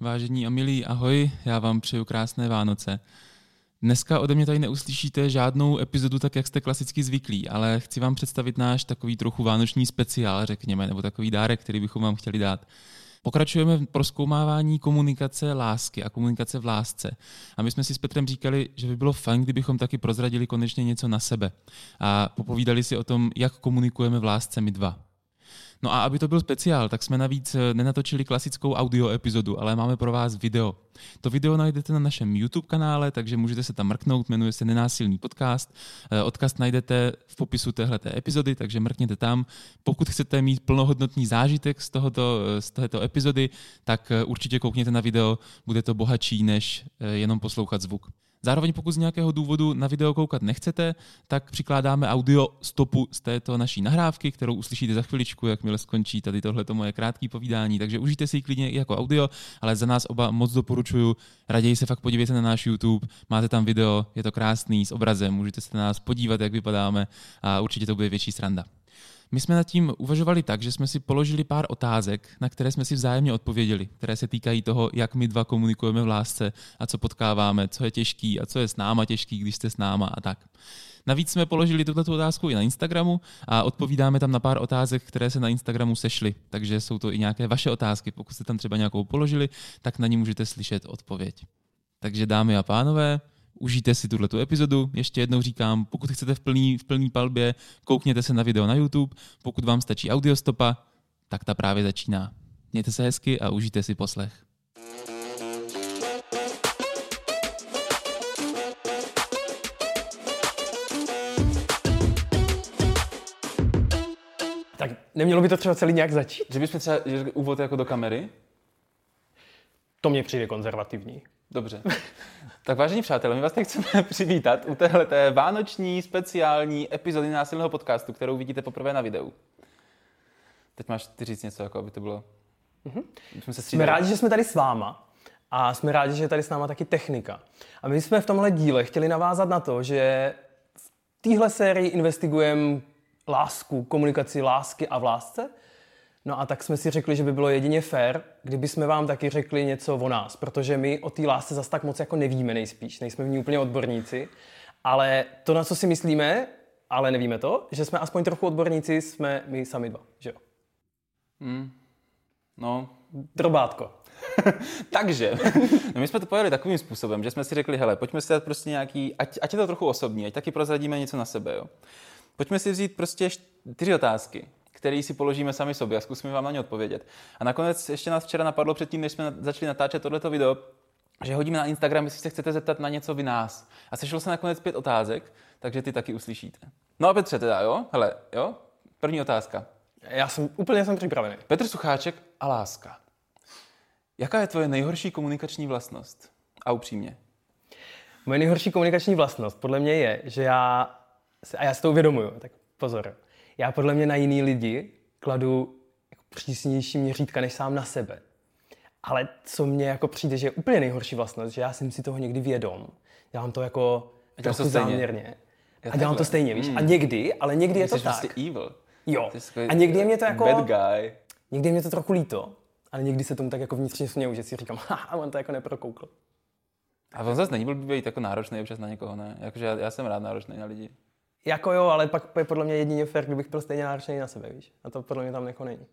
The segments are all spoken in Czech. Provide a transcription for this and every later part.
Vážení a milí, ahoj, já vám přeju krásné Vánoce. Dneska ode mě tady neuslyšíte žádnou epizodu tak, jak jste klasicky zvyklí, ale chci vám představit náš takový trochu vánoční speciál, řekněme, nebo takový dárek, který bychom vám chtěli dát. Pokračujeme v proskoumávání komunikace lásky a komunikace v lásce. A my jsme si s Petrem říkali, že by bylo fajn, kdybychom taky prozradili konečně něco na sebe a popovídali si o tom, jak komunikujeme v lásce my dva. No a aby to byl speciál, tak jsme navíc eh, nenatočili klasickou audio epizodu, ale máme pro vás video. To video najdete na našem YouTube kanále, takže můžete se tam mrknout, jmenuje se Nenásilný podcast. Eh, odkaz najdete v popisu téhleté epizody, takže mrkněte tam. Pokud chcete mít plnohodnotný zážitek z, tohoto, eh, z této epizody, tak určitě koukněte na video, bude to bohatší než jenom poslouchat zvuk. Zároveň pokud z nějakého důvodu na video koukat nechcete, tak přikládáme audio stopu z této naší nahrávky, kterou uslyšíte za chviličku, jakmile skončí tady tohleto moje krátké povídání. Takže užijte si ji klidně i jako audio, ale za nás oba moc doporučuju. Raději se fakt podívejte na náš YouTube, máte tam video, je to krásný s obrazem, můžete se na nás podívat, jak vypadáme a určitě to bude větší sranda. My jsme nad tím uvažovali tak, že jsme si položili pár otázek, na které jsme si vzájemně odpověděli, které se týkají toho, jak my dva komunikujeme v lásce a co potkáváme, co je těžký a co je s náma těžký, když jste s náma a tak. Navíc jsme položili tuto otázku i na Instagramu a odpovídáme tam na pár otázek, které se na Instagramu sešly. Takže jsou to i nějaké vaše otázky. Pokud jste tam třeba nějakou položili, tak na ní můžete slyšet odpověď. Takže dámy a pánové, užijte si tuhle epizodu. Ještě jednou říkám, pokud chcete v plný, v plný palbě, koukněte se na video na YouTube. Pokud vám stačí audiostopa, tak ta právě začíná. Mějte se hezky a užijte si poslech. Tak nemělo by to třeba celý nějak začít? Že bychom třeba že úvod jako do kamery? To mně přijde konzervativní. Dobře. Tak vážení přátelé, my vás teď chceme přivítat u téhle vánoční speciální epizody násilného podcastu, kterou vidíte poprvé na videu. Teď máš ty říct něco, jako aby to bylo... Mm-hmm. Jsme, se jsme rádi, že jsme tady s váma a jsme rádi, že je tady s náma taky technika. A my jsme v tomhle díle chtěli navázat na to, že v téhle sérii investigujeme lásku, komunikaci lásky a v lásce, No a tak jsme si řekli, že by bylo jedině fér, kdyby jsme vám taky řekli něco o nás, protože my o té lásce zas tak moc jako nevíme nejspíš, nejsme v ní úplně odborníci, ale to, na co si myslíme, ale nevíme to, že jsme aspoň trochu odborníci, jsme my sami dva, že jo? Hmm. No. Drobátko. Takže, no my jsme to pojeli takovým způsobem, že jsme si řekli, hele, pojďme si dát prostě nějaký, ať, ať je to trochu osobní, ať taky prozradíme něco na sebe, jo. Pojďme si vzít prostě čtyři otázky, který si položíme sami sobě a zkusíme vám na ně odpovědět. A nakonec ještě nás včera napadlo předtím, než jsme začali natáčet tohleto video, že hodíme na Instagram, jestli se chcete zeptat na něco vy nás. A sešlo se nakonec pět otázek, takže ty taky uslyšíte. No a Petře teda, jo? Hele, jo? První otázka. Já jsem úplně jsem připravený. Petr Sucháček a láska. Jaká je tvoje nejhorší komunikační vlastnost? A upřímně. Moje nejhorší komunikační vlastnost podle mě je, že já, a já si to uvědomuju, tak pozor, já podle mě na jiný lidi kladu jako přísnější měřítka než sám na sebe. Ale co mně jako přijde, že je úplně nejhorší vlastnost, že já jsem si toho někdy vědom. Dělám to jako trochu to záměrně. A dělám to stejně, víš? Hmm. A někdy, ale někdy je to tak. Vlastně evil. Jo. A někdy je mě to jako... Bad guy. Někdy je mě to trochu líto, ale někdy se tomu tak jako vnitřně směju, že si říkám, haha, on to jako neprokoukl. A on zase není byl být jako náročný občas na někoho, ne? Jakože já, já jsem rád náročný na lidi. Jako jo, ale pak je podle mě jedině fér, kdybych byl stejně náročný na sebe, víš. A to podle mě tam jako není.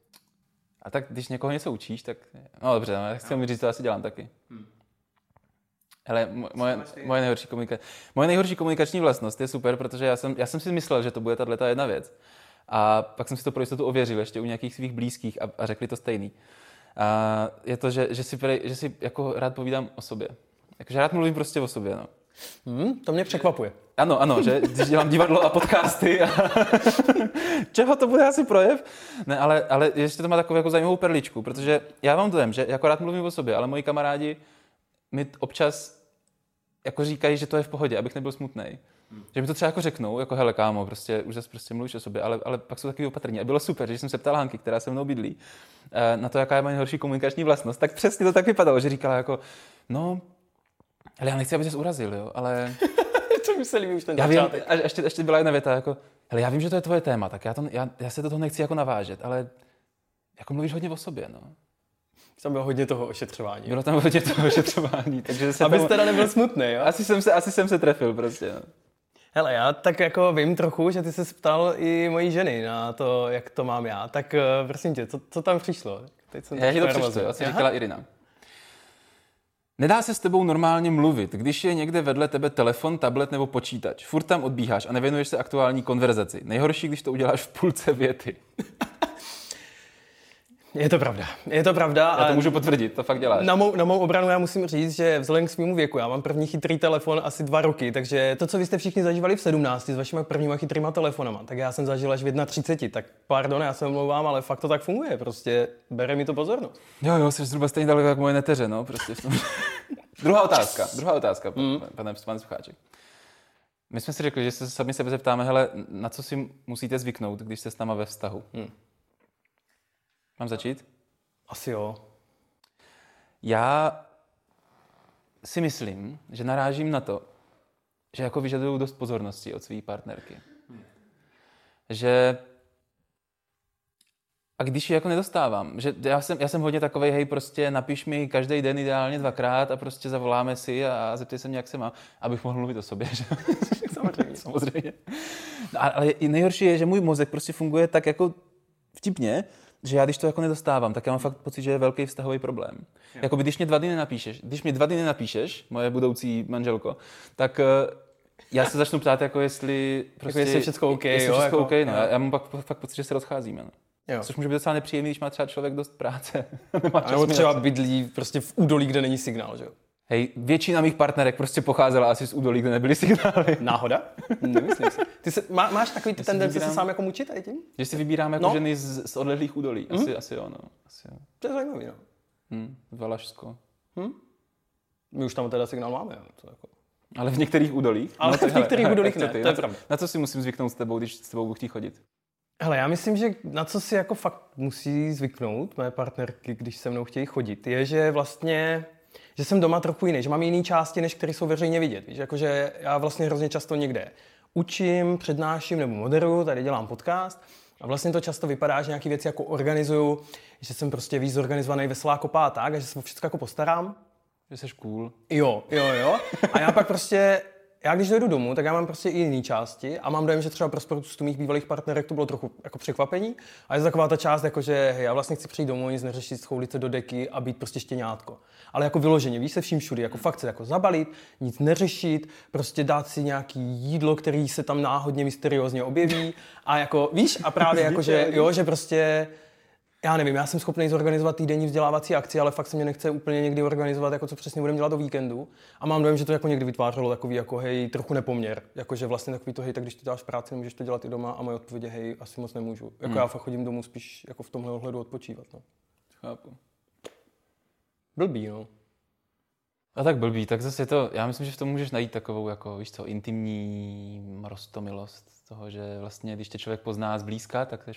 A tak když někoho něco učíš, tak... No dobře, no, já chci mi říct, to asi dělám taky. Hmm. Hele, moje, moje, nejhorší komunika... moje nejhorší komunikační vlastnost je super, protože já jsem, já jsem si myslel, že to bude tahle jedna věc. A pak jsem si to pro jistotu ověřil ještě u nějakých svých blízkých a, a řekli to stejný. A je to, že, že, si, že si jako rád povídám o sobě. Jakože rád mluvím prostě o sobě, no. Hmm, to mě překvapuje. Ano, ano, že když dělám divadlo a podcasty a čeho to bude asi projev? Ne, ale, ale ještě to má takovou jako zajímavou perličku, protože já mám dojem, že jako rád mluvím o sobě, ale moji kamarádi mi občas jako říkají, že to je v pohodě, abych nebyl smutný. Hmm. Že mi to třeba jako řeknou, jako hele kámo, prostě už zase prostě mluvíš o sobě, ale, ale pak jsou takový opatrní. A bylo super, že jsem se ptal Hanky, která se mnou bydlí, eh, na to, jaká je moje nejhorší komunikační vlastnost, tak přesně to tak vypadalo, že říkala jako, no, ale já nechci, aby se urazil, jo, ale... to mysleli už ten já vím, a ještě, ještě byla jedna věta, jako, hele, já vím, že to je tvoje téma, tak já, to, já, já se do toho nechci jako navážet, ale jako mluvíš hodně o sobě, no. Tam bylo hodně toho ošetřování. Bylo tam hodně toho ošetřování, takže se Abyste tam... teda nebyl smutný, jo? Asi jsem se, asi jsem se trefil prostě. No. Hele, já tak jako vím trochu, že ty se ptal i mojí ženy na to, jak to mám já. Tak uh, prosím tě, co, co tam přišlo? Teď jsem já ti to přečtu, co říkala Irina. Nedá se s tebou normálně mluvit, když je někde vedle tebe telefon, tablet nebo počítač. Furt tam odbíháš a nevěnuješ se aktuální konverzaci. Nejhorší, když to uděláš v půlce věty. Je to pravda. Je to pravda. Já to můžu potvrdit, to fakt děláš. Na mou, na mou obranu já musím říct, že vzhledem k svému věku, já mám první chytrý telefon asi dva roky, takže to, co vy jste všichni zažívali v 17 s vašimi prvníma chytrýma telefonama, tak já jsem zažil až v 31. Tak pardon, já se omlouvám, ale fakt to tak funguje. Prostě bere mi to pozornost. Jo, jo, jsi zhruba stejně daleko jak moje neteře, no. Prostě druhá otázka, druhá otázka, mm. pane, pane Sucháček. My jsme si řekli, že se sami sebe zeptáme, hele, na co si musíte zvyknout, když jste s náma ve vztahu? Hmm. Mám začít? Asi jo. Já si myslím, že narážím na to, že jako vyžadují dost pozornosti od své partnerky. Že a když ji jako nedostávám, že já jsem, já jsem hodně takový, hej, prostě napiš mi každý den ideálně dvakrát a prostě zavoláme si a, a zeptej se mě, jak se má, abych mohl mluvit o sobě, že? samozřejmě. samozřejmě. No, ale nejhorší je, že můj mozek prostě funguje tak jako vtipně, že já když to jako nedostávám, tak já mám fakt pocit, že je velký vztahový problém. Jako když mě dva dny nenapíšeš, když mě dva dny nenapíšeš, moje budoucí manželko, tak eh, já se začnu ptát, jako jestli prostě, jako jestli je všechno OK, jestli jo, všechno jako, OK, no. Já, já mám pak, fakt pocit, že se rozcházíme. No. Jo. Což může být docela nepříjemný, když má třeba člověk dost práce. Nemá Nebo třeba bydlí prostě v údolí, kde není signál, že jo? Hej, většina mých partnerek prostě pocházela asi z údolí, kde nebyly signály. Náhoda? Nemyslím si. Ty se, má, máš takový ty tendence se sám jako mučit tady tím? Že si vybíráme jako no. ženy z, z odlehlých údolí. Asi, mm. asi jo, no. Asi jo. To je zajímavý, no. Hmm, Valašsko. Hmm? My už tam teda signál máme. To jako... Ale v některých údolích? Ale no, v některých údolích ne, ty, to je pravda. Na co si musím zvyknout s tebou, když s tebou budu chtít chodit? Hele, já myslím, že na co si jako fakt musí zvyknout mé partnerky, když se mnou chtějí chodit, je, že vlastně že jsem doma trochu jiný, že mám jiné části, než které jsou veřejně vidět. Víš, jakože já vlastně hrozně často někde učím, přednáším nebo moderuju, tady dělám podcast a vlastně to často vypadá, že nějaké věci jako organizuju, že jsem prostě víc zorganizovaný, veselá kopá tak, a že se o všechno jako postarám. Že jsi cool. Jo, jo, jo. A já pak prostě já když dojdu domů, tak já mám prostě i jiné části a mám dojem, že třeba pro spoustu mých bývalých partnerek to bylo trochu jako překvapení. A je to taková ta část, jako že hej, já vlastně chci přijít domů, nic neřešit, schoulit se do deky a být prostě štěňátko. Ale jako vyloženě, víš se vším všude, jako fakt se jako zabalit, nic neřešit, prostě dát si nějaký jídlo, který se tam náhodně mysteriózně objeví a jako, víš, a právě jako, že jo, že prostě já nevím, já jsem schopný zorganizovat týdenní vzdělávací akci, ale fakt se mě nechce úplně někdy organizovat, jako co přesně budeme dělat do víkendu. A mám dojem, že to jako někdy vytvářelo takový jako hej, trochu nepoměr. Jakože vlastně takový to hej, tak když ty děláš práci, můžeš to dělat i doma a moje odpověď hej, asi moc nemůžu. Jako hmm. já fakt chodím domů spíš jako v tomhle ohledu odpočívat. No. Chápu. Blbý, no. A tak blbý, tak zase je to, já myslím, že v tom můžeš najít takovou, jako, víš co, intimní rostomilost toho, že vlastně, když tě člověk pozná zblízka, tak jsi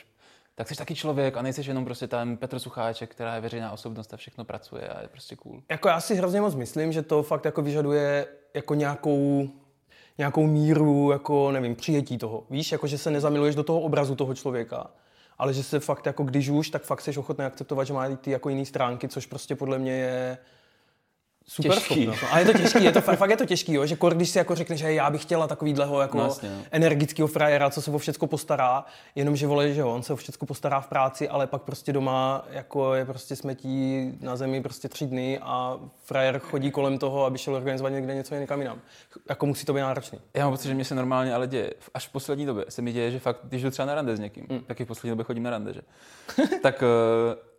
tak jsi taky člověk a nejsi jenom prostě ten Petr Sucháček, která je veřejná osobnost a všechno pracuje a je prostě cool. Jako já si hrozně moc myslím, že to fakt jako vyžaduje jako nějakou nějakou míru, jako nevím, přijetí toho. Víš, jako že se nezamiluješ do toho obrazu toho člověka, ale že se fakt jako když už, tak fakt jsi ochotný akceptovat, že má ty jako jiné stránky, což prostě podle mě je super těžký. schopnost. No. A je to těžký, je to, fakt je to těžký, jo? že kor, když si jako řekneš, že já bych chtěla takovýhleho jako vlastně, no. energického frajera, co se o všecko postará, jenomže vole, že jo, on se o všecko postará v práci, ale pak prostě doma jako je prostě smetí na zemi prostě tři dny a frajer chodí kolem toho, aby šel organizovat někde něco někam jinam. Jako musí to být náročný. Já mám pocit, že mě se normálně ale děje. Až v poslední době se mi děje, že fakt, když jdu třeba na rande s někým, mm. taky v poslední době chodím na rande, že? tak uh,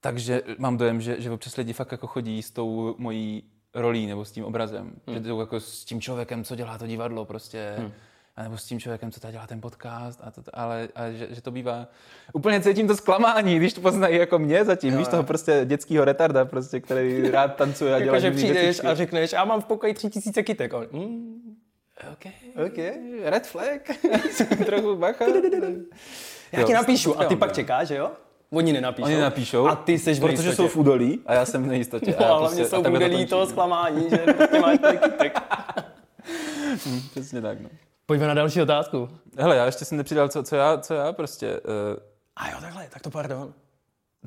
takže mám dojem, že, že občas lidi fakt jako chodí s tou mojí rolí nebo s tím obrazem. Hmm. Že to jako s tím člověkem, co dělá to divadlo prostě. Hmm. A nebo s tím člověkem, co tady dělá ten podcast, a to, ale a že, že, to bývá... Úplně cítím to zklamání, když to poznají jako mě zatím, jo, víš, toho prostě dětského retarda, prostě, který rád tancuje a dělá Jako, že přijdeš věcičky. a řekneš, já mám v pokoji tři tisíce kytek. A, mm, OK, OK, red flag, trochu bacha. Já ti napíšu a ty pak čekáš, že jo? Oni nenapíšou. Oni nenapíšou. A ty seš Protože jsou v údolí a já jsem v nejistotě. No, ale prostě, jsou v údolí toho zklamání, že prostě máš ten kytek. hmm, přesně tak, no. Pojďme na další otázku. Hele, já ještě jsem nepřidal, co, co, já, co já prostě... Uh... A jo, takhle, tak to pardon.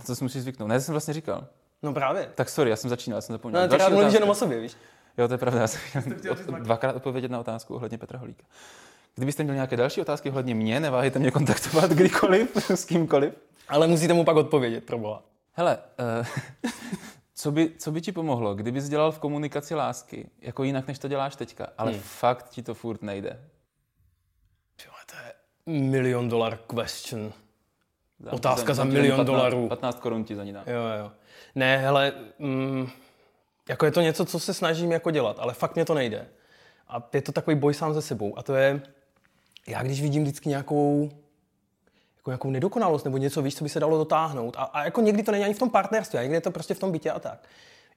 To si musíš zvyknout. Ne, to jsem vlastně říkal. No právě. Tak sorry, já jsem začínal, já jsem zapomněl. No, tak mluvíš jenom o sobě, víš? Jo, to je pravda, já jsem chtěl dvakrát odpovědět na otázku ohledně Petra Holíka. Kdybyste měli nějaké další otázky ohledně mě, neváhejte mě kontaktovat kdykoliv, s kýmkoliv. Ale musíte mu pak odpovědět, proboha. Hele, uh, co, by, co by ti pomohlo, kdybys dělal v komunikaci lásky, jako jinak, než to děláš teďka, ale hmm. fakt ti to furt nejde? to je milion dolar question. Za, Otázka za, za milion 15, dolarů. 15 korun ti za ní dám. Jo, jo. Ne, hele, mm, jako je to něco, co se snažím jako dělat, ale fakt mě to nejde. A je to takový boj sám ze sebou. A to je, já když vidím vždycky nějakou jako nějakou nedokonalost nebo něco, víš, co by se dalo dotáhnout. A, a jako někdy to není ani v tom partnerství, a někdy je to prostě v tom bytě a tak.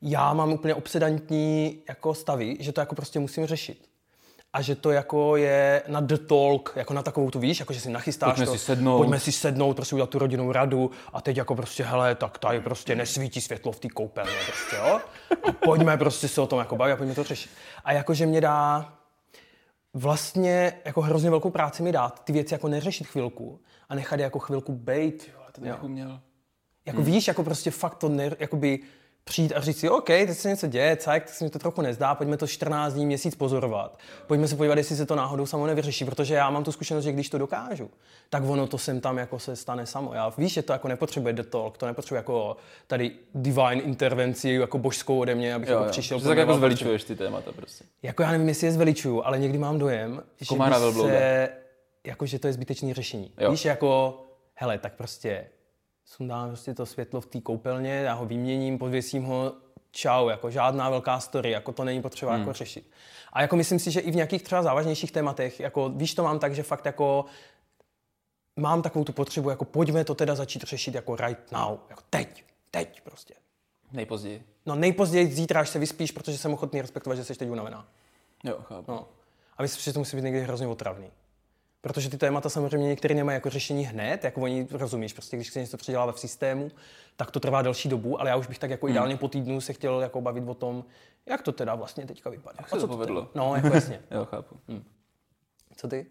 Já mám úplně obsedantní jako stavy, že to jako prostě musím řešit a že to jako je na the talk, jako na takovou tu víš, jako že si nachystáš pojďme to, si sednout. pojďme si sednout, prostě udělat tu rodinnou radu a teď jako prostě, hele, tak tady prostě nesvítí světlo v té koupelně, prostě, jo? A pojďme prostě se o tom jako bavit a pojďme to řešit. A jakože mě dá vlastně jako hrozně velkou práci mi dát ty věci jako neřešit chvilku a nechat je jako chvilku bejt. Jo, to bych uměl. Jako hmm. víš, jako prostě fakt to ne, jakoby přijít a říct si, OK, teď se něco děje, cajk, tak se mi to trochu nezdá, pojďme to 14 dní, měsíc pozorovat. Pojďme se podívat, jestli se to náhodou samo nevyřeší, protože já mám tu zkušenost, že když to dokážu, tak ono to sem tam jako se stane samo. Já víš, že to jako nepotřebuje the talk, to nepotřebuje jako tady divine intervenci, jako božskou ode mě, abych jo, jako jo. přišel. Že tak jako zveličuješ ty témata prostě. Jako já nevím, jestli je zveličuju, ale někdy mám dojem, Komára že se, jako, že to je zbytečné řešení. Jo. Víš, jako, hele, tak prostě sundám prostě to světlo v té koupelně, já ho vyměním, podvěsím ho, čau, jako žádná velká story, jako to není potřeba jako hmm. jako řešit. A jako myslím si, že i v nějakých třeba závažnějších tématech, jako víš, to mám tak, že fakt jako mám takovou tu potřebu, jako pojďme to teda začít řešit jako right now, jako teď, teď prostě. Nejpozději. No nejpozději zítra, až se vyspíš, protože jsem ochotný respektovat, že jsi teď unavená. Jo, chápu. No. A myslím, že to musí být někdy hrozně otravný. Protože ty témata samozřejmě některé nemají jako řešení hned, jako oni rozumíš, prostě když se něco předělá v systému, tak to trvá delší dobu, ale já už bych tak jako hmm. ideálně po týdnu se chtěl jako bavit o tom, jak to teda vlastně teďka vypadá. Jak se to povedlo? No, jako jasně. jo, chápu. Hmm. Co ty?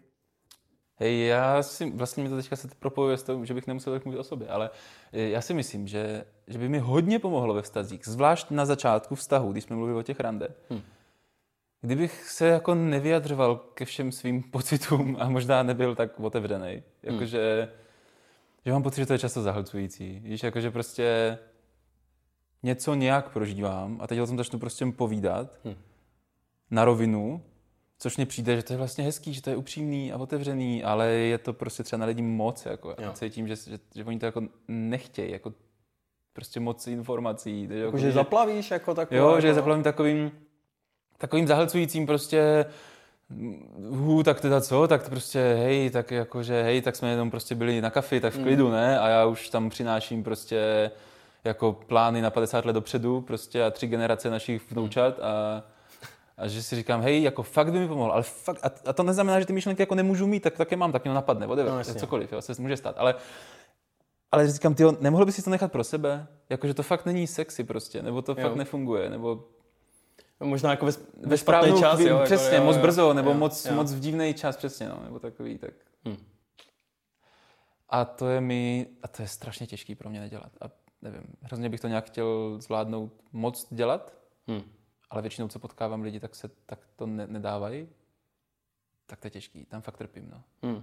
Hej, já si, vlastně mi to teďka se propojuje s tím, že bych nemusel tak mluvit o sobě, ale já si myslím, že, že by mi hodně pomohlo ve vztazích, zvlášť na začátku vztahu, když jsme mluvili o těch rande. Hmm kdybych se jako nevyjadřoval ke všem svým pocitům a možná nebyl tak otevřený, jakože, hmm. že mám pocit, že to je často zahlcující. Víš, jakože prostě něco nějak prožívám a teď o tom začnu prostě povídat hmm. na rovinu, což mně přijde, že to je vlastně hezký, že to je upřímný a otevřený, ale je to prostě třeba na lidi moc, jako jo. cítím, že, že, že oni to jako nechtějí, jako prostě moc informací. Jako, jako, že, že zaplavíš jako takový. Jo, že zaplavím takovým takovým zahlcujícím prostě hů, tak teda co, tak to prostě hej, tak jakože hej, tak jsme jenom prostě byli na kafi, tak v klidu, ne? A já už tam přináším prostě jako plány na 50 let dopředu prostě a tři generace našich vnoučat a, a že si říkám, hej, jako fakt by mi pomohl, ale fakt, a, a to neznamená, že ty myšlenky jako nemůžu mít, tak také mám, tak mě napadne, whatever, no, cokoliv, jo, se může stát, ale ale říkám, ty, nemohl bys si to nechat pro sebe? Jakože to fakt není sexy prostě, nebo to jo. fakt nefunguje, nebo Možná jako ve, ve správný čas, jo, Přesně, jako, jo, moc brzo, nebo jo, moc, jo. moc v divný čas, přesně, no, nebo takový, tak. Hmm. A to je mi, a to je strašně těžký pro mě nedělat. A nevím, hrozně bych to nějak chtěl zvládnout moc dělat, hmm. ale většinou, co potkávám lidi, tak se tak to ne, nedávají. Tak to je těžký, tam fakt trpím, no. Hmm.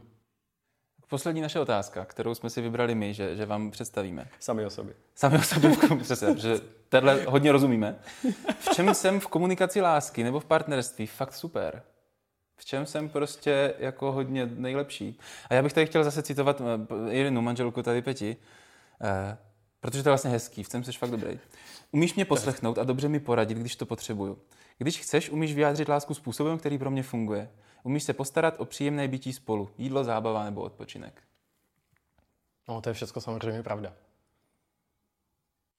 Poslední naše otázka, kterou jsme si vybrali my, že, že vám představíme. Sami o sobě. Sami o sobě, přesně, že tenhle hodně rozumíme. V čem jsem v komunikaci lásky nebo v partnerství fakt super? V čem jsem prostě jako hodně nejlepší? A já bych tady chtěl zase citovat eh, Irinu, manželku tady Peti, eh, protože to je vlastně hezký, v čem jsi fakt dobrý. Umíš mě poslechnout a dobře mi poradit, když to potřebuju. Když chceš, umíš vyjádřit lásku způsobem, který pro mě funguje. Umíš se postarat o příjemné bytí spolu. Jídlo, zábava nebo odpočinek. No, to je všechno samozřejmě pravda.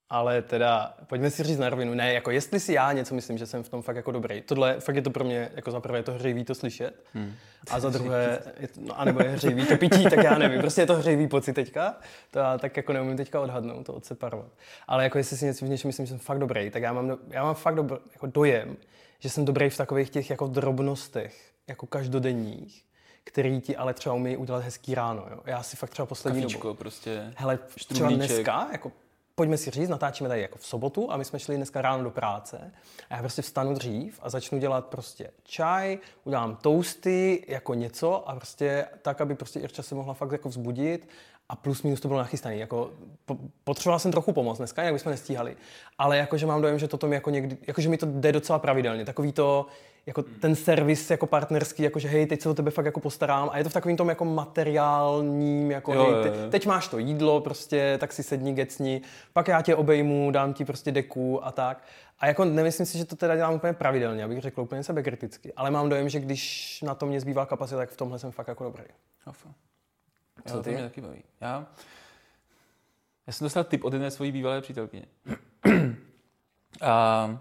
Ale teda, pojďme si říct na rovinu, ne, jako jestli si já něco myslím, že jsem v tom fakt jako dobrý. Tohle, fakt je to pro mě, jako za prvé je to hřejivý to slyšet, hmm. a za druhé, je to, no, anebo je hřejivý to pití, tak já nevím, prostě je to hřejivý pocit teďka, to já tak jako neumím teďka odhadnout, to odseparovat. Ale jako jestli si něco v něčem myslím, že jsem fakt dobrý, tak já mám, já mám fakt dobr, jako dojem, že jsem dobrý v takových těch jako drobnostech, jako každodenních, který ti ale třeba umí udělat hezký ráno. Jo. Já si fakt třeba poslední Kafičko, dobu. prostě. Hele, třeba dneska, jako pojďme si říct, natáčíme tady jako v sobotu a my jsme šli dneska ráno do práce a já prostě vstanu dřív a začnu dělat prostě čaj, udělám toasty jako něco a prostě tak, aby prostě Irča se mohla fakt jako vzbudit a plus minus to bylo nachystané. Jako, po, potřeboval jsem trochu pomoct dneska, jak bychom nestíhali, ale jakože mám dojem, že toto mi jako někdy, jakože mi to jde docela pravidelně. Takový to, jako ten servis jako partnerský, jako že hej, teď se o tebe fakt jako postarám a je to v takovým tom jako materiálním, jako jo, hej, te, teď máš to jídlo, prostě, tak si sedni, gecni, pak já tě obejmu, dám ti prostě deku a tak. A jako nemyslím si, že to teda dělám úplně pravidelně, abych řekl úplně sebekriticky, ale mám dojem, že když na to mě zbývá kapacita, tak v tomhle jsem fakt jako dobrý. Co ty? To mě taky baví. Já, já jsem dostal tip od jedné svojí bývalé přítelkyně. a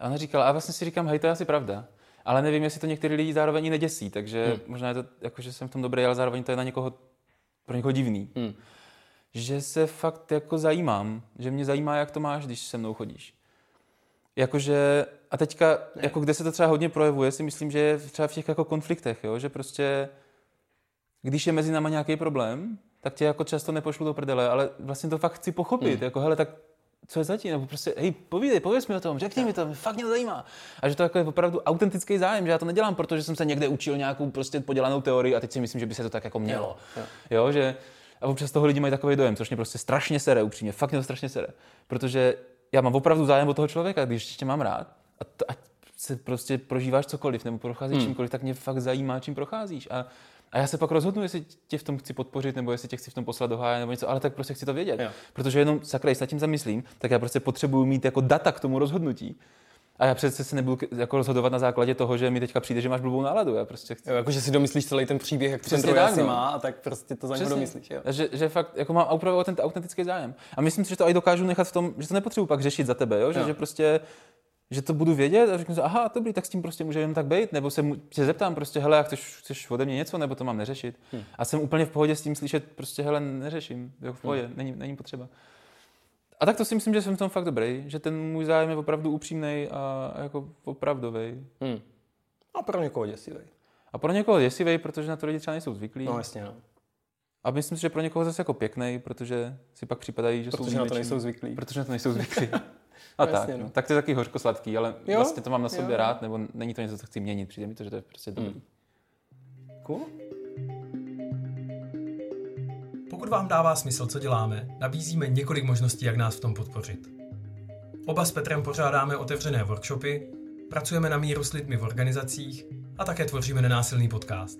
ona říkala, a vlastně si říkám, hej, to je asi pravda. Ale nevím, jestli to některý lidi zároveň neděsí, takže hmm. možná je to, jako, že jsem v tom dobrý, ale zároveň to je na někoho, pro někoho divný. Hmm. Že se fakt jako zajímám, že mě zajímá, jak to máš, když se mnou chodíš. Jakože, a teďka, jako kde se to třeba hodně projevuje, si myslím, že je třeba v těch jako konfliktech, jo? že prostě, když je mezi náma nějaký problém, tak tě jako často nepošlu do prdele, ale vlastně to fakt chci pochopit, hmm. jako hele, tak co je zatím, nebo prostě, hej, povídej, pověz mi o tom, řekni mi to, fakt mě to zajímá. A že to jako je opravdu autentický zájem, že já to nedělám, protože jsem se někde učil nějakou prostě podělanou teorii a teď si myslím, že by se to tak jako mělo. Jo, jo. jo že a občas toho lidi mají takový dojem, což mě prostě strašně sere, upřímně, fakt mě to strašně sere. Protože já mám opravdu zájem o toho člověka, když tě mám rád, a, to, ať se prostě prožíváš cokoliv nebo procházíš hmm. čímkoliv, tak mě fakt zajímá, čím procházíš. A a já se pak rozhodnu, jestli tě v tom chci podpořit, nebo jestli tě chci v tom poslat do háje, nebo něco, ale tak prostě chci to vědět. Jo. Protože jenom sakra, když se tím zamyslím, tak já prostě potřebuju mít jako data k tomu rozhodnutí. A já přece se nebudu jako rozhodovat na základě toho, že mi teďka přijde, že máš blbou náladu. Já prostě chci... jo, jako, že si domyslíš celý ten příběh, jak ten tak, no. má, a tak prostě to za něho domyslíš. Jo. Že, že, fakt jako mám opravdu ten autentický zájem. A myslím si, že to i dokážu nechat v tom, že to nepotřebuji pak řešit za tebe, jo? Že, jo. že prostě že to budu vědět a řeknu si, aha, dobrý, tak s tím prostě může jen tak být, nebo se, mu, se zeptám prostě, hele, chceš, chceš ode mě něco, nebo to mám neřešit. Hmm. A jsem úplně v pohodě s tím slyšet, prostě, hele, neřeším, jako v pohodě, hmm. není, není potřeba. A tak to si myslím, že jsem v tom fakt dobrý, že ten můj zájem je opravdu upřímný a jako opravdový. Hmm. A pro někoho děsivý. A pro někoho děsivý, protože na to lidi třeba nejsou zvyklí. No jasně, no. A myslím si, že pro někoho zase jako pěkný, protože si pak připadají, že protože jsou na to nejsou zvyklí. Protože na to nejsou zvyklí. A tak, no. tak to je taky hořko sladký, ale jo? vlastně to mám na sobě jo. rád, nebo není to něco, co chci měnit, přijde mi to, že to je prostě dobrý. Hmm. Cool. Pokud vám dává smysl, co děláme, nabízíme několik možností, jak nás v tom podpořit. Oba s Petrem pořádáme otevřené workshopy, pracujeme na míru s lidmi v organizacích a také tvoříme nenásilný podcast.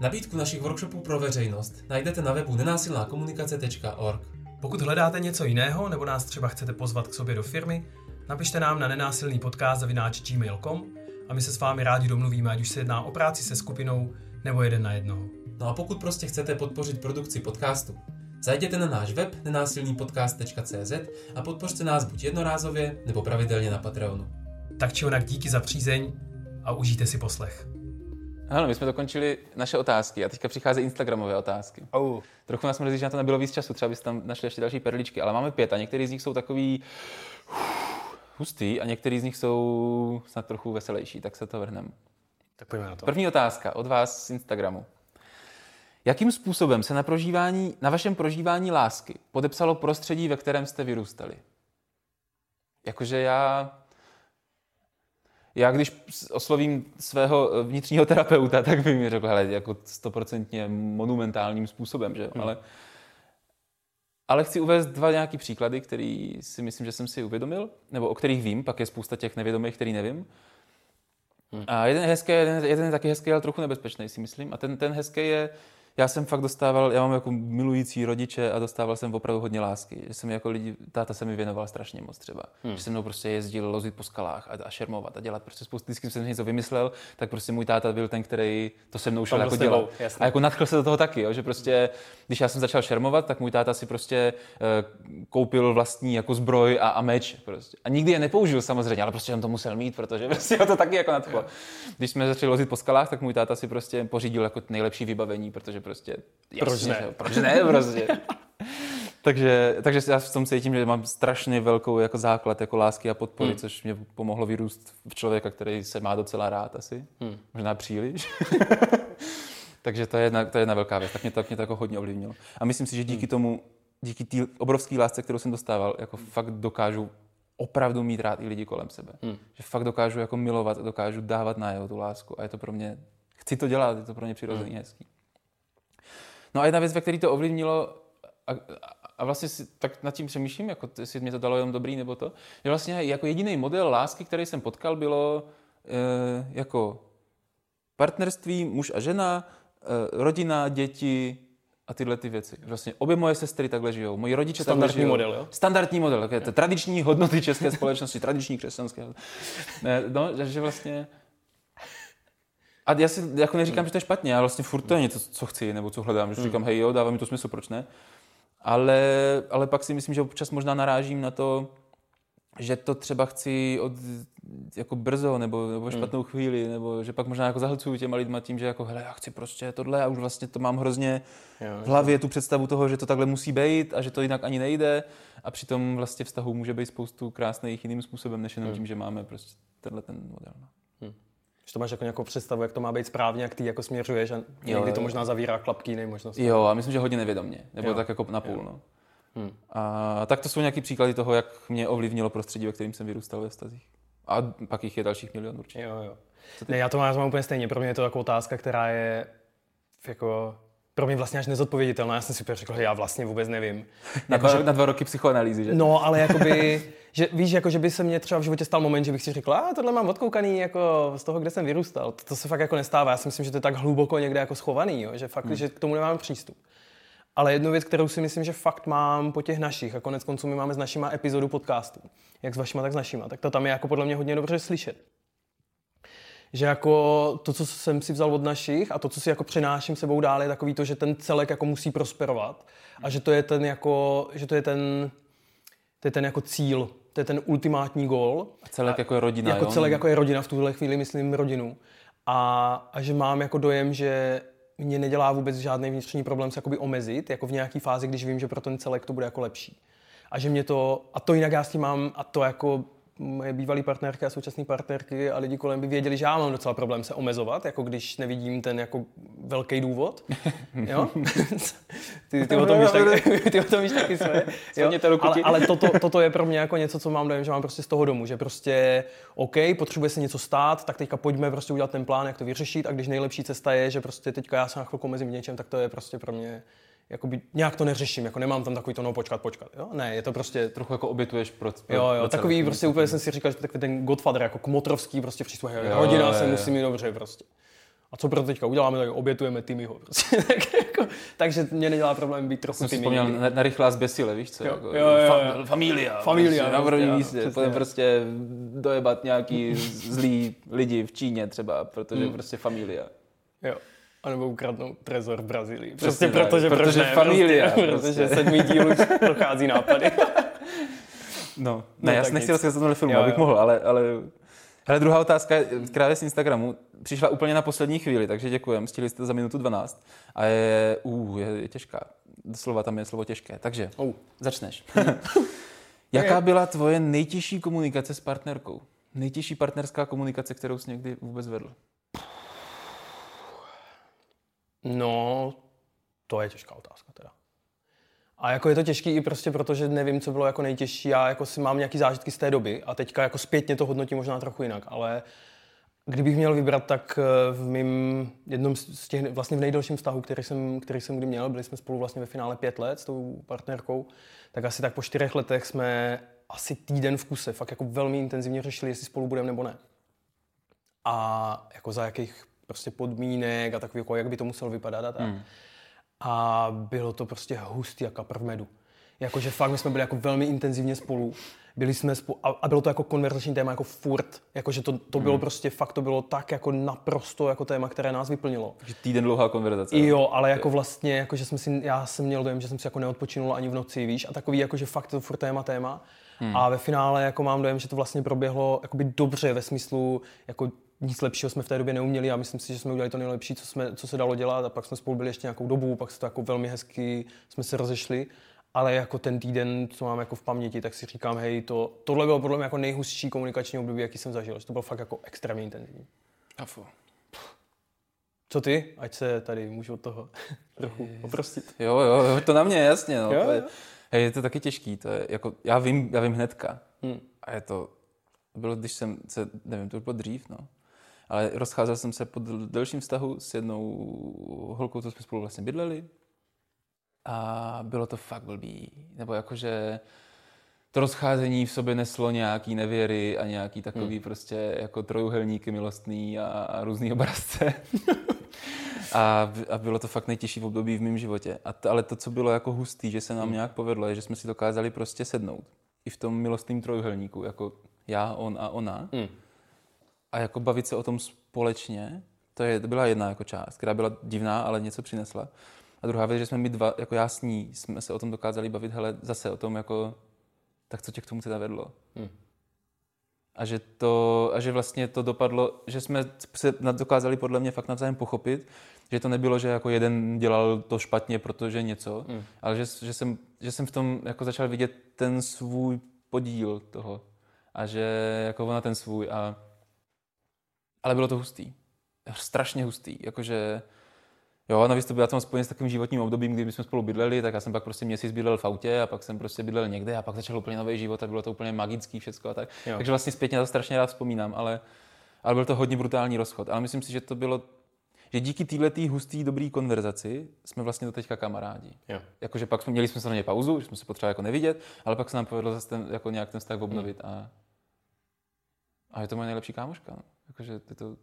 Nabídku našich workshopů pro veřejnost najdete na webu nenásilnákomunikace.org. Pokud hledáte něco jiného nebo nás třeba chcete pozvat k sobě do firmy, napište nám na nenásilný podcast zavináč gmail.com a my se s vámi rádi domluvíme, ať už se jedná o práci se skupinou nebo jeden na jednoho. No a pokud prostě chcete podpořit produkci podcastu, zajděte na náš web nenásilnýpodcast.cz a podpořte nás buď jednorázově nebo pravidelně na Patreonu. Tak či onak díky za přízeň a užijte si poslech. Ano, my jsme dokončili naše otázky a teďka přicházejí Instagramové otázky. Oh. Trochu nás mrzí, že na to nebylo víc času, třeba byste tam našli ještě další perličky, ale máme pět a některý z nich jsou takový hustý a některý z nich jsou snad trochu veselější, tak se to vrhneme. Tak pojďme na to. První otázka od vás z Instagramu. Jakým způsobem se na, prožívání, na vašem prožívání lásky podepsalo prostředí, ve kterém jste vyrůstali? Jakože já já když oslovím svého eh, vnitřního terapeuta, tak by mi řekl, hele, jako stoprocentně monumentálním způsobem, že hmm. ale, ale chci uvést dva nějaký příklady, který si myslím, že jsem si uvědomil, nebo o kterých vím, pak je spousta těch nevědomých, který nevím. Hmm. A jeden je hezký, jeden, jeden je taky hezký, ale trochu nebezpečný, si myslím. A ten, ten hezký je, já jsem fakt dostával, já mám jako milující rodiče a dostával jsem opravdu hodně lásky. Že jsem jako lidi, táta se mi věnoval strašně moc třeba. Hmm. Že se mnou prostě jezdil lozit po skalách a, a šermovat a dělat prostě spoustu, když jsem něco vymyslel, tak prostě můj táta byl ten, který to se mnou šel jako dělat. A jako nadchl se do toho taky, jo, že prostě, když já jsem začal šermovat, tak můj táta si prostě uh, koupil vlastní jako zbroj a, a meč. Prostě. A nikdy je nepoužil samozřejmě, ale prostě on to musel mít, protože prostě to taky jako nadchlo. Když jsme začali lozit po skalách, tak můj táta si prostě pořídil jako nejlepší vybavení, protože prostě... Jasně, proč ne? Že, proč ne prostě. takže, takže já v tom cítím, že mám strašně velkou jako základ jako lásky a podpory, hmm. což mě pomohlo vyrůst v člověka, který se má docela rád asi. Hmm. Možná příliš. takže to je, jedna, to je jedna velká věc. Tak mě to, mě to jako hodně ovlivnilo. A myslím si, že díky hmm. tomu díky té obrovské lásce, kterou jsem dostával, jako fakt dokážu opravdu mít rád i lidi kolem sebe. Hmm. Že fakt dokážu jako milovat, dokážu dávat na jeho tu lásku a je to pro mě, chci to dělat, je to pro mě přirozený, hmm. hezký. No a jedna věc, ve které to ovlivnilo, a, a vlastně si, tak nad tím přemýšlím, jako jestli mě to dalo jenom dobrý nebo to, že vlastně jako jediný model lásky, který jsem potkal, bylo e, jako partnerství, muž a žena, e, rodina, děti, a tyhle ty věci. Vlastně obě moje sestry takhle žijou, moji rodiče Standardní takhle žijou. model, jo? Standardní model, to tradiční hodnoty české společnosti, tradiční křesťanské. Ne, no, že vlastně... A já si jako neříkám, že to je špatně, ale vlastně furt to je něco, co chci, nebo co hledám. Že říkám, hej jo, dává mi to smysl, proč ne? Ale, ale pak si myslím, že občas možná narážím na to, že to třeba chci od jako brzo nebo, nebo špatnou hmm. chvíli, nebo že pak možná jako zahlcuju těma lidma tím, že jako hele, já chci prostě tohle a už vlastně to mám hrozně jo, v hlavě tu představu toho, že to takhle musí být a že to jinak ani nejde a přitom vlastně vztahu může být spoustu krásných jiným způsobem, než jenom hmm. tím, že máme prostě tenhle ten model. No. Že to máš jako nějakou představu, jak to má být správně, jak ty jako směřuješ a někdy jo, to možná zavírá klapky jiné možnosti. Jo, a myslím, že hodně nevědomně, nebo jo. tak jako na půl. Jo. No. Hmm. A tak to jsou nějaký příklady toho, jak mě ovlivnilo prostředí, ve kterém jsem vyrůstal ve stazích. A pak jich je dalších milion určitě. Jo, jo. Ne, já to mám, mám úplně stejně. Pro mě je to jako otázka, která je jako pro mě vlastně až nezodpověditelná. Já jsem si řekl, že já vlastně vůbec nevím. na, jako, dva, že... na dva roky psychoanalýzy, že? No, ale jakoby, že víš, jako, že by se mě třeba v životě stal moment, že bych si řekl, a tohle mám odkoukaný jako z toho, kde jsem vyrůstal. To, to se fakt jako nestává. Já si myslím, že to je tak hluboko někde jako schovaný, jo? že fakt, hmm. že k tomu nemám přístup. Ale jednu věc, kterou si myslím, že fakt mám po těch našich, a konec konců my máme s našima epizodu podcastu, jak s vašima, tak s našima, tak to tam je jako podle mě hodně dobře slyšet. Že jako to, co jsem si vzal od našich a to, co si jako přenáším sebou dál, je takový to, že ten celek jako musí prosperovat a že to je ten jako, že to je ten, to je ten jako cíl, to je ten ultimátní gól. A celek a, jako je rodina, Jako jo? celek jako je rodina, v tuhle chvíli myslím rodinu. A, a že mám jako dojem, že mě nedělá vůbec žádný vnitřní problém se jakoby omezit, jako v nějaké fázi, když vím, že pro ten celek to bude jako lepší. A že mě to, a to jinak já s tím mám, a to jako moje bývalé partnerky a současné partnerky a lidi kolem by věděli, že já mám docela problém se omezovat, jako když nevidím ten jako velký důvod. Jo? ty, ty, o tom víš taky, ty o tom víš taky své. Jo? Ale, ale toto, toto, je pro mě jako něco, co mám dojem, že mám prostě z toho domu, že prostě OK, potřebuje se něco stát, tak teďka pojďme prostě udělat ten plán, jak to vyřešit a když nejlepší cesta je, že prostě teďka já se na chvilku mezi něčem, tak to je prostě pro mě jakoby nějak to neřeším, jako nemám tam takový to, no počkat, počkat, jo? Ne, je to prostě... Trochu jako obětuješ pro, pro Jo, jo, pro takový prostě úplně jsem si říkal, že takový ten Godfather, jako kmotrovský prostě přístup, rodina se musí mít dobře prostě. A co pro teďka uděláme, tak obětujeme Timmyho. Prostě. tak, jako, takže mě nedělá problém být trochu Jsem si vzpomněl na, na rychlá zběsile, víš co? Jo, jako, jo, jo, fa, familia. Familia. Prostě, na prvním místě. Potom prostě dojebat nějaký zlý lidi v Číně třeba, protože hmm. prostě familia. Jo anebo ukradnou trezor v Brazílii. Prostě protože, protože ne, familia. Prostě, prostě. Protože sedmý díl už dochází nápady. no, ne, no, já nechci rozkazat tenhle film, jo, abych jo. mohl, ale, ale Hele, druhá otázka, která je z Instagramu, přišla úplně na poslední chvíli, takže děkujem, stihli jste za minutu 12 a je, uh, je, je těžká. Doslova tam je slovo těžké, takže uh. začneš. Jaká byla tvoje nejtěžší komunikace s partnerkou? Nejtěžší partnerská komunikace, kterou jsi někdy vůbec vedl? No, to je těžká otázka teda. A jako je to těžký i prostě proto, že nevím, co bylo jako nejtěžší. Já jako si mám nějaký zážitky z té doby a teďka jako zpětně to hodnotím možná trochu jinak, ale kdybych měl vybrat, tak eh, v mým jednom z těch, vlastně v nejdelším vztahu, který jsem, který jsem kdy měl, byli jsme spolu vlastně ve finále pět let s tou partnerkou, tak asi tak po čtyřech letech jsme asi týden v kuse fakt jako velmi intenzivně řešili, jestli spolu budeme nebo ne. A jako za jakých prostě podmínek a takový, jako jak by to muselo vypadat a tak. Hmm. A bylo to prostě hustý jako kapr v medu. Jakože fakt my jsme byli jako velmi intenzivně spolu. Byli jsme spolu, a, a bylo to jako konverzační téma jako furt. Jakože to, to bylo hmm. prostě fakt, to bylo tak jako naprosto jako téma, které nás vyplnilo. Takže týden dlouhá konverzace. Jo, ale jako vlastně, jako že jsme si, já jsem měl dojem, že jsem si jako neodpočinul ani v noci, víš, a takový jako, že fakt to furt téma téma. Hmm. A ve finále jako mám dojem, že to vlastně proběhlo jakoby dobře ve smyslu, jako nic lepšího jsme v té době neuměli a myslím si, že jsme udělali to nejlepší, co, jsme, co se dalo dělat a pak jsme spolu byli ještě nějakou dobu, pak se to jako velmi hezky jsme se rozešli, ale jako ten týden, co mám jako v paměti, tak si říkám, hej, to, tohle bylo podle mě jako nejhustší komunikační období, jaký jsem zažil, že to bylo fakt jako extrémně intenzivní. Afu. Co ty? Ať se tady můžu od toho trochu oprostit. Jo, jo, to na mě, jasně. No. Jo, jo. Hej, je to taky těžký. To je, jako, já, vím, já vím hnedka. Hmm. A je to, bylo, když jsem se, nevím, to bylo dřív, no. Ale rozcházel jsem se po delším vztahu s jednou holkou, co jsme spolu vlastně bydleli. A bylo to fakt blbý. Nebo jakože to rozcházení v sobě neslo nějaký nevěry a nějaký takový hmm. prostě jako trojuhelníky milostný a, a různý obrazce. a, a bylo to fakt nejtěžší v období v mém životě. A to, ale to, co bylo jako hustý, že se nám hmm. nějak povedlo, je, že jsme si dokázali prostě sednout. I v tom milostným trojuhelníku, jako já, on a ona. Hmm. A jako bavit se o tom společně, to, je, to byla jedna jako část, která byla divná, ale něco přinesla. A druhá věc, že jsme my dva, jako já s ní, jsme se o tom dokázali bavit, hele, zase o tom jako tak co tě k tomu teda vedlo? Hmm. A že, to, a že vlastně to dopadlo, že jsme se dokázali podle mě fakt navzájem pochopit, že to nebylo, že jako jeden dělal to špatně, protože něco, hmm. ale že, že, jsem, že jsem v tom jako začal vidět ten svůj podíl toho a že jako ona ten svůj a ale bylo to hustý. Strašně hustý. Jakože Jo, navíc to bylo tam spojené s takovým životním obdobím, kdy jsme spolu bydleli, tak já jsem pak prostě měsíc bydlel v autě a pak jsem prostě bydlel někde a pak začal úplně nový život a bylo to úplně magický všechno a tak. Jo. Takže vlastně zpětně na to strašně rád vzpomínám, ale, ale byl to hodně brutální rozchod. Ale myslím si, že to bylo že díky této husté dobré konverzaci jsme vlastně do teďka kamarádi. Jo. Jakože pak jsme měli jsme se na ně pauzu, že jsme se potřebovali jako nevidět, ale pak se nám povedlo zase ten, jako nějak ten vztah obnovit a, a je to moje nejlepší kámoška. No. Jakože je to,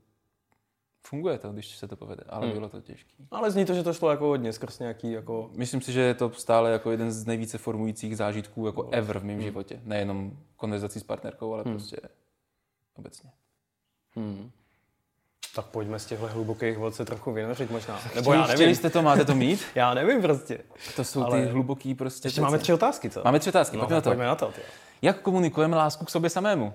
funguje to, když se to povede, ale hmm. bylo to těžké. Ale zní to, že to šlo jako hodně skrz nějaký jako... Myslím si, že je to stále jako jeden z nejvíce formujících zážitků jako ever v mém hmm. životě. Nejenom konverzací s partnerkou, ale hmm. prostě obecně. Hmm. Tak pojďme z těchto hlubokých vod se trochu vynořit možná. Nebo já nevím. Chtěli jste to, máte to mít? já nevím prostě. To jsou ale... ty hluboký prostě... Ještě máme tři otázky, co? Máme tři otázky, no, pojďme na to. Pojďme na to, tě. Jak komunikujeme lásku k sobě samému?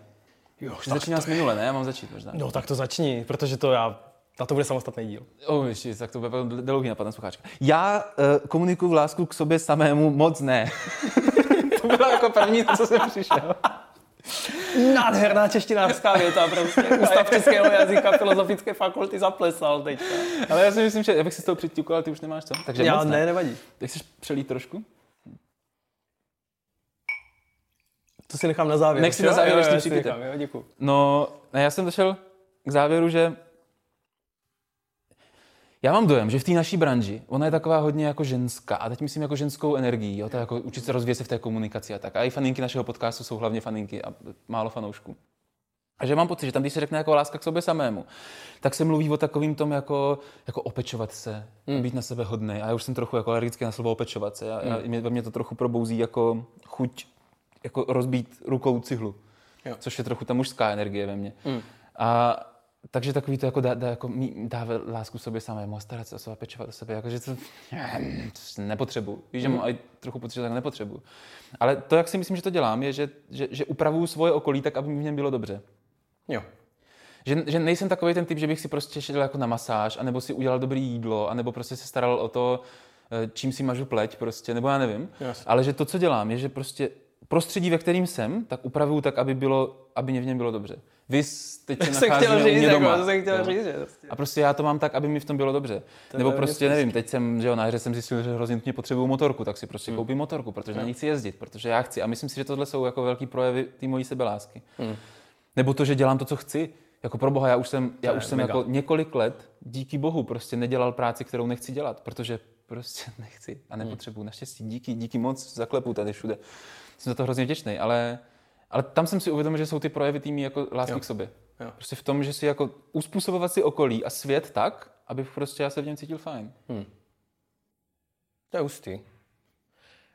Jo, Začíná to... minule, ne? Já mám začít možná. No tak to začni, protože to já a to bude samostatný díl. Oh, ještě, tak to bude dlouhý napad na slucháčka. Já uh, komunikuju lásku k sobě samému moc ne. to bylo jako první, co jsem přišel. Nádherná češtinářská věta prostě. Ústav českého jazyka Filozofické fakulty zaplesal teď. Ale já si myslím, že já bych si z toho přiťukl, ale ty už nemáš co. Takže já moc ne, ne, nevadí. Tak chceš přelít trošku? To si nechám na závěr. Nech si na závěr, jo, jo, nechám, jo, děkuji. No, já jsem došel k závěru, že já mám dojem, že v té naší branži ona je taková hodně jako ženská, a teď myslím jako ženskou energii, jo, to je jako učit se rozvíjet se v té komunikaci a tak. A i faninky našeho podcastu jsou hlavně faninky a málo fanoušků. A že mám pocit, že tam, když se řekne jako láska k sobě samému, tak se mluví o takovým tom jako, jako opečovat se, mm. být na sebe hodný. A já už jsem trochu jako alergický na slovo opečovat se. Já, mm. já, mě, mě to trochu probouzí jako chuť jako rozbít rukou cihlu. Jo. Což je trochu ta mužská energie ve mně. Mm. A, takže takový to jako dá, dá, jako dává lásku sobě samému a starat se o sebe, pečovat o sebe, jakože to, to nepotřebuji. Víš, že mám i trochu pocit, že tak nepotřebuji. Ale to, jak si myslím, že to dělám, je, že, že, že upravuju svoje okolí tak, aby mi v něm bylo dobře. Jo. Že, že nejsem takový ten typ, že bych si prostě šel jako na masáž, anebo si udělal dobré jídlo, anebo prostě se staral o to, eh, čím si mažu pleť, prostě, nebo já nevím. Yes. Ale že to, co dělám, je, že prostě prostředí, ve kterým jsem, tak upravuju tak, aby, bylo, aby mě v něm bylo dobře. Vy teď se nacházíme říct, u mě doma. Jako, chtěl říct, že prostě. A prostě já to mám tak, aby mi v tom bylo dobře. To Nebo prostě nevím, teď jsem, že jo, na hře jsem zjistil, že hrozně nutně potřebuju motorku, tak si prostě hmm. koupím motorku, protože hmm. na ní chci jezdit, protože já chci. A myslím si, že tohle jsou jako velký projevy té mojí sebelásky. Hmm. Nebo to, že dělám to, co chci. Jako pro boha, já už jsem, já už jsem jako několik let, díky bohu, prostě nedělal práci, kterou nechci dělat, protože prostě nechci a nepotřebuju. Naštěstí díky, díky moc zaklepu tady všude. Jsem za to hrozně vděčný, ale ale tam jsem si uvědomil, že jsou ty projevy týmy jako lásky jo. k sobě. Jo. Prostě v tom, že si jako uspůsobovat si okolí a svět tak, aby prostě já se v něm cítil fajn. Hmm. To je hustý.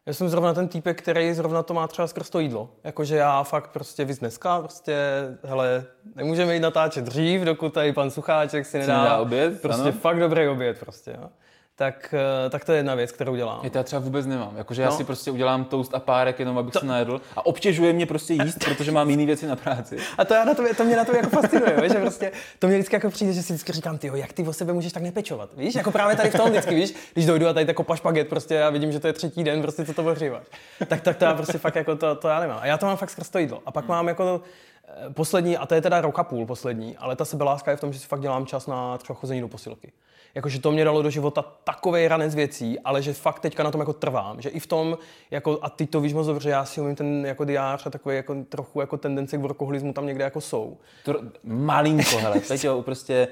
Já jsem zrovna ten týpek, který zrovna to má třeba skrz to jídlo. Jakože já fakt prostě víc dneska, prostě, hele, nemůžeme jít natáčet dřív, dokud tady pan Sucháček si nedá, si nedá oběd. Prostě ano. fakt dobrý oběd prostě. Jo tak, eh, tak to je jedna věc, kterou dělám. Je to já třeba vůbec nemám. Jakože no. já si prostě udělám toast a párek jenom, abych to... se najedl a obtěžuje mě prostě jíst, protože mám jiné věci na práci. A to, já na to, to mě na to jako fascinuje, že prostě to mě vždycky jako přijde, že si vždycky říkám, ty jak ty o sebe můžeš tak nepečovat, víš? Jako právě tady v tom vždycky, víš, když dojdu a tady jako pašpaget, prostě já vidím, že to je třetí den, prostě co to ohříváš. Tak, tak to já prostě fakt jako to, to já nemám. A já to mám fakt skrz to jídlo. A pak hmm. mám jako Poslední, a to je teda rok a půl poslední, ale ta sebeláska je v tom, že si fakt dělám čas na třeba chození do posilky. Jakože to mě dalo do života takový ranec věcí, ale že fakt teďka na tom jako trvám. Že i v tom, jako, a ty to víš moc dobře, já si umím ten jako diář a takový jako, trochu jako tendence k workoholismu tam někde jako jsou. To, malinko, hele, teď prostě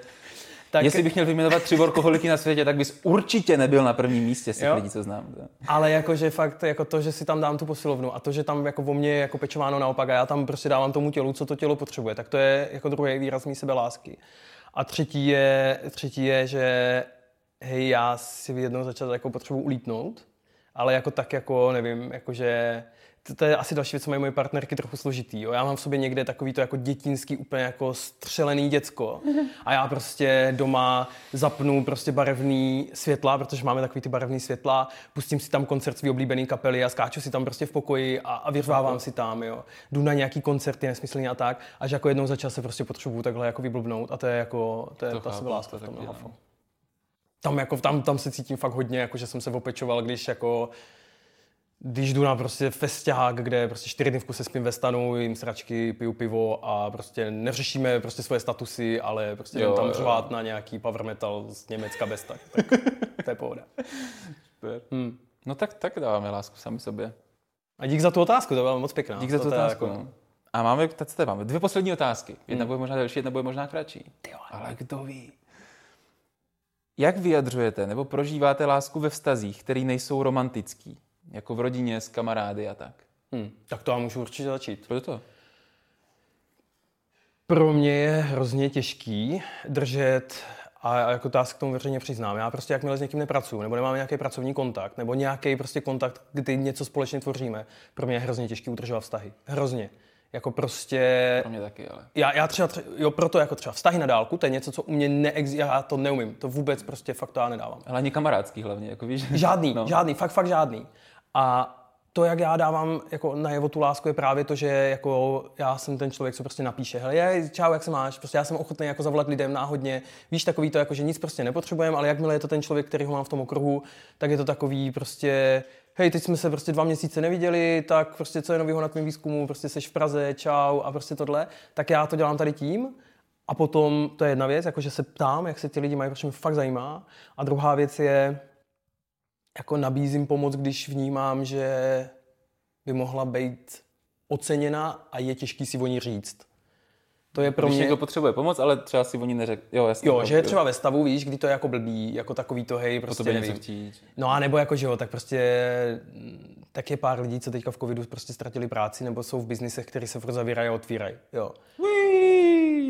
tak... Jestli bych měl vyjmenovat tři workoholiky na světě, tak bys určitě nebyl na prvním místě z těch jo? lidí, co znám. Ale jakože fakt jako to, že si tam dám tu posilovnu a to, že tam jako o mě je jako pečováno naopak a já tam prostě dávám tomu tělu, co to tělo potřebuje, tak to je jako druhý výraz mý sebelásky. A třetí je, třetí je, že hej, já si jednou začal jako potřebuji ulítnout, ale jako tak jako, nevím, jakože to, to je asi další věc, co mají moje partnerky trochu složitý. Jo. Já mám v sobě někde takový to jako dětinský, úplně jako střelený děcko. A já prostě doma zapnu prostě barevný světla, protože máme takový ty barevný světla, pustím si tam koncert svý oblíbený kapely a skáču si tam prostě v pokoji a, a vyřvávám si tam, jo. Jdu na nějaký koncerty nesmyslný a tak, až jako jednou začal se prostě potřebuju takhle jako vyblbnout a to je jako, to je to ta sebeláska v tom tam, jako, tam, tam se cítím fakt hodně, jako, že jsem se opečoval, když jako když jdu na prostě festiák, kde prostě čtyři dny v kuse spím ve stanu, jim sračky, piju pivo a prostě neřešíme prostě svoje statusy, ale prostě jo, tam řvát na nějaký power metal z Německa bez tak. tak to je pohoda. Hmm. No tak, tak dáváme lásku sami sobě. A dík za tu otázku, to byla moc pěkná. Dík za tu otázku. Jako... No. A máme, tady máme dvě poslední otázky. Jedna hmm. bude možná delší, jedna bude možná kratší. Tyjo, ale kdo ví? Jak vyjadřujete nebo prožíváte lásku ve vztazích, které nejsou romantický? Jako v rodině, s kamarády a tak. Hmm, tak to já můžu určitě začít. Proč to? Pro mě je hrozně těžký držet a jako to k tomu veřejně přiznám. Já prostě jakmile s někým nepracuju, nebo nemám nějaký pracovní kontakt, nebo nějaký prostě kontakt, kdy něco společně tvoříme, pro mě je hrozně těžký udržovat vztahy. Hrozně. Jako prostě... Pro mě taky, ale... Já, já třeba, třeba, jo, proto jako třeba vztahy na dálku, to je něco, co u mě neexistuje, já to neumím, to vůbec prostě fakt to já nedávám. Ale ani kamarádský hlavně, jako víš? Žádný, no. žádný, fakt, fakt žádný. A to, jak já dávám jako najevo tu lásku, je právě to, že jako já jsem ten člověk, co prostě napíše, hele, je, čau, jak se máš, prostě já jsem ochotný jako zavolat lidem náhodně, víš, takový to, jako, že nic prostě nepotřebujeme, ale jakmile je to ten člověk, který ho mám v tom okruhu, tak je to takový prostě, hej, teď jsme se prostě dva měsíce neviděli, tak prostě co je novýho na tvém výzkumu, prostě seš v Praze, čau a prostě tohle, tak já to dělám tady tím, a potom to je jedna věc, jakože se ptám, jak se ti lidi mají, protože mě fakt zajímá. A druhá věc je, jako nabízím pomoc, když vnímám, že by mohla být oceněna a je těžký si o ní říct. To je pro když mě... někdo potřebuje pomoc, ale třeba si o ní neřekl. Jo, jasně. Jo, že je třeba ve stavu, víš, kdy to je jako blbý, jako takový to, hej, prostě to nevím. No a nebo jako, že jo, tak prostě tak je pár lidí, co teďka v covidu prostě ztratili práci nebo jsou v biznisech, který se zavírají a otvírají. Jo.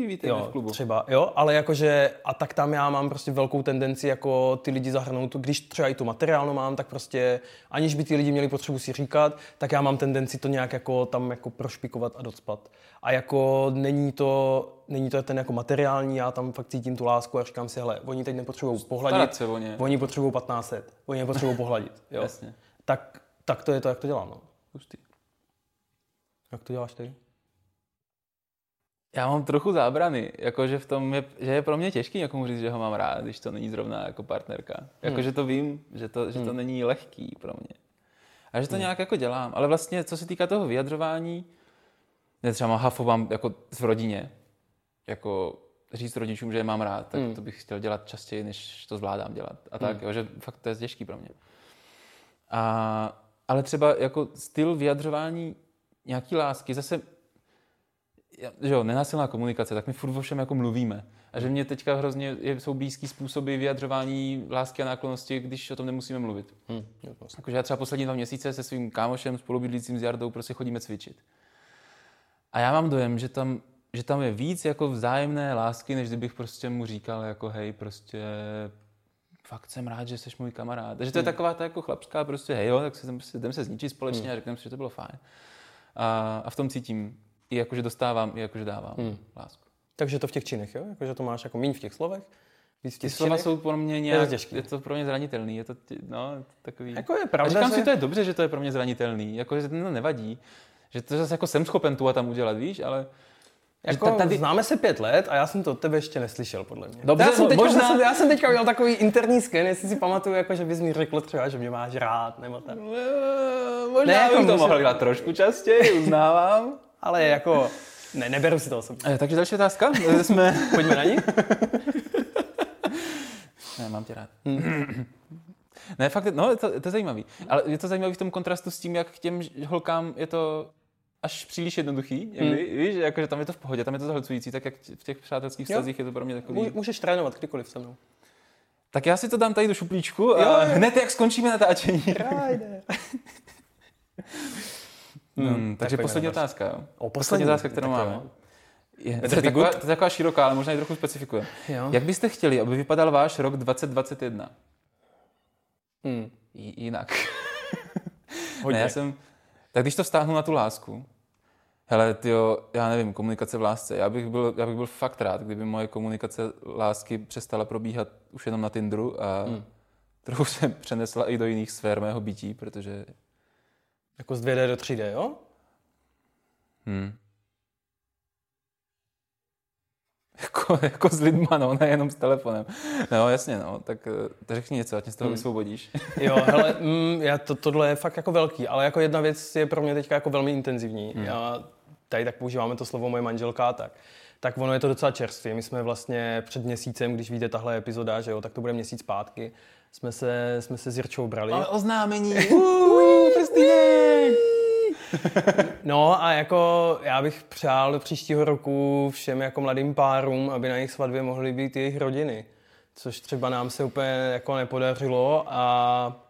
Uí, víte, jo, v klubu. třeba, jo, ale jakože, a tak tam já mám prostě velkou tendenci jako ty lidi zahrnout, když třeba i tu materiálnu mám, tak prostě, aniž by ty lidi měli potřebu si říkat, tak já mám tendenci to nějak jako tam jako prošpikovat a docpat. A jako není to, není to ten jako materiální, já tam fakt cítím tu lásku a říkám si, hele, oni teď nepotřebují pohladit, se o ně. oni potřebují 1500, oni nepotřebují pohladit. Jo. Jasně. Tak, tak to je to, jak to dělám. No. Pustý. Jak to děláš ty? Já mám trochu zábrany, jakože v tom je, že je pro mě těžký někomu říct, že ho mám rád, když to není zrovna jako partnerka. Jakože hmm. to vím, že to, že to hmm. není lehký pro mě. A že to hmm. nějak jako dělám. Ale vlastně, co se týká toho vyjadřování, ne třeba mám hafo mám jako v rodině, jako říct rodičům, že je mám rád, tak hmm. to bych chtěl dělat častěji, než to zvládám dělat. A tak, hmm. jo, že fakt to je těžký pro mě. A, ale třeba jako styl vyjadřování nějaký lásky, zase že jo, nenásilná komunikace, tak my furt o všem jako mluvíme. A že mě teďka hrozně jsou blízký způsoby vyjadřování lásky a náklonosti, když o tom nemusíme mluvit. Hmm, Jakože já třeba poslední dva měsíce se svým kámošem, spolubydlícím s Jardou, prostě chodíme cvičit. A já mám dojem, že tam, že tam je víc jako vzájemné lásky, než kdybych prostě mu říkal jako hej, prostě fakt jsem rád, že jsi můj kamarád. Takže to je hmm. taková ta jako chlapská prostě hej jo, tak se, prostě, jdeme se zničit společně hmm. a řekneme si, že to bylo fajn. A, a v tom cítím i jakože dostávám, i jakože dávám hmm. lásku. Takže to v těch činech, jo? Jakože to máš jako míň v těch slovech, víc v těch Ty slova jsou pro mě nějak, je to, je to pro mě zranitelný, je to, no, takový... Jako je pravda, a říkám že... si, to je dobře, že to je pro mě zranitelný, jako, že to nevadí, že to zase jako jsem schopen tu a tam udělat, víš, ale jako, tady... Známe se pět let a já jsem to od tebe ještě neslyšel, podle mě. Dobře, já jsem teďka, možná... Jsem, já jsem teďka udělal takový interní sken, jestli si pamatuju, jako, že bys mi řekl třeba, že mě máš rád, nebo tak. Možná ne, jako to mohl dělat trošku častěji, uznávám. ale jako... Ne, neberu si to osobně. Eh, takže další otázka. Jsme... Pojďme na ní. ne, mám tě rád. Ne, fakt, no, to, to je zajímavý. Ale je to zajímavý v tom kontrastu s tím, jak k těm holkám je to až příliš jednoduchý, někdy, hmm. víš, jakože tam je to v pohodě, tam je to zahlcující, tak jak v těch přátelských vztazích je to pro mě takový... Můžeš trénovat kdykoliv se mnou. Tak já si to dám tady do šuplíčku a jo, jo. hned jak skončíme natáčení. hmm, hmm, takže poslední otázka, jo? O, poslední, poslední otázka, kterou máme. Je, to, je taková, to je taková široká, ale možná i trochu specifikuje. Jo. Jak byste chtěli, aby vypadal váš rok 2021? Hmm. Jinak. ne, já jsem, tak když to vztáhnu na tu lásku, hele, tyjo, já nevím, komunikace v lásce. Já bych, byl, já bych byl fakt rád, kdyby moje komunikace lásky přestala probíhat už jenom na Tinderu a hmm. trochu se přenesla i do jiných sfér mého bytí, protože... Jako z 2D do 3D, jo? Hmm. Jako, jako s lidma, no, nejenom s telefonem. No, jasně, no, tak to řekni něco, ať mě z toho hmm. vysvobodíš. Jo, hele, mm, já to, tohle je fakt jako velký, ale jako jedna věc je pro mě teďka jako velmi intenzivní. Hmm. Já tady tak používáme to slovo moje manželka tak. Tak ono je to docela čerstvě. My jsme vlastně před měsícem, když vyjde tahle epizoda, že jo, tak to bude měsíc zpátky, jsme se, jsme se s Jirčou brali. Ale oznámení! no a jako já bych přál do příštího roku všem jako mladým párům, aby na jejich svatbě mohly být jejich rodiny. Což třeba nám se úplně jako nepodařilo a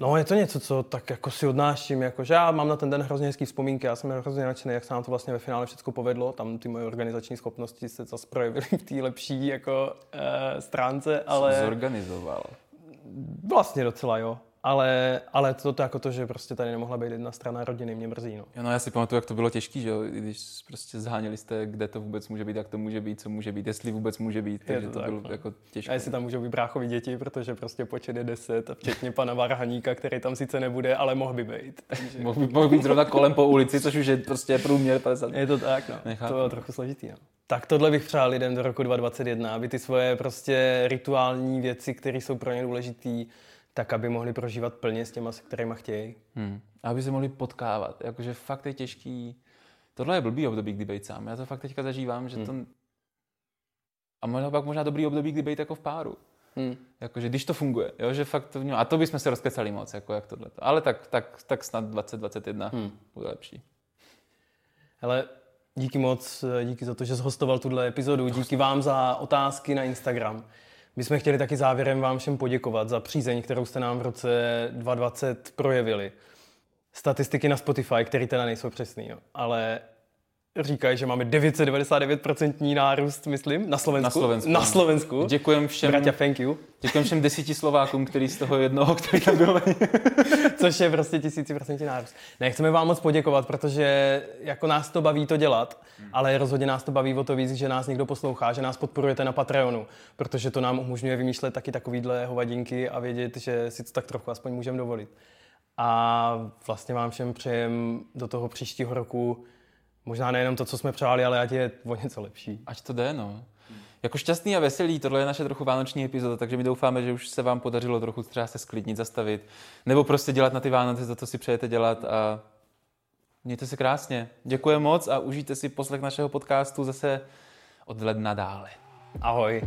No, je to něco, co tak jako si odnáším, jako, že já mám na ten den hrozně hezký vzpomínky, já jsem hrozně nadšený, jak se nám to vlastně ve finále všechno povedlo, tam ty moje organizační schopnosti se zase projevily v té lepší jako e, stránce, ale... Zorganizoval. Vlastně docela, jo. Ale, ale to, to jako to, že prostě tady nemohla být jedna strana rodiny, mě mrzí. No. Jo, no já si pamatuju, jak to bylo těžké, že jo, když prostě zháněli jste, kde to vůbec může být, jak to může být, co může být, jestli vůbec může být, takže to, to tak, bylo no. jako těžké. A jestli tam můžou být bráchovi děti, protože prostě počet je deset, a včetně pana Varhaníka, který tam sice nebude, ale mohl by být. Takže... mohl, by, mohl být zrovna kolem po ulici, což už je prostě průměr 50. Je to tak, no. Nechápu. To bylo trochu složitý, no. Tak tohle bych přál lidem do roku 2021, aby ty svoje prostě rituální věci, které jsou pro ně důležité, tak aby mohli prožívat plně s těma, se kterými chtějí. Hmm. Aby se mohli potkávat. Jakože fakt je těžký. Tohle je blbý období, kdy být sám. Já to fakt teďka zažívám, že hmm. to... A možná pak možná dobrý období, kdy být jako v páru. Hmm. Jakože když to funguje, jo, že fakt to. A to bychom se rozkecali moc, jako jak tohle. Ale tak, tak, tak snad 2021 hmm. bude lepší. Hele, díky moc, díky za to, že jsi hostoval tuhle epizodu, díky vám za otázky na Instagram. My jsme chtěli taky závěrem vám všem poděkovat za přízeň, kterou jste nám v roce 2020 projevili. Statistiky na Spotify, které teda nejsou přesný, jo. ale říkají, že máme 999% nárůst, myslím, na Slovensku. Na Slovensku. Na Slovensku. Děkujem všem. Bratia, thank you. Děkujem všem desíti Slovákům, který z toho jednoho, který tam byl. Což je prostě tisíciprocentní nárůst. Ne, chceme vám moc poděkovat, protože jako nás to baví to dělat, ale rozhodně nás to baví o to víc, že nás někdo poslouchá, že nás podporujete na Patreonu, protože to nám umožňuje vymýšlet taky takovýhle hovadinky a vědět, že si to tak trochu aspoň můžeme dovolit. A vlastně vám všem přejem do toho příštího roku Možná nejenom to, co jsme přáli, ale ať je o něco lepší. Ať to jde, no. Jako šťastný a veselý, tohle je naše trochu vánoční epizoda, takže my doufáme, že už se vám podařilo trochu třeba se sklidnit, zastavit, nebo prostě dělat na ty Vánoce to, co si přejete dělat a mějte se krásně. Děkuji moc a užijte si poslech našeho podcastu zase od ledna dále. Ahoj.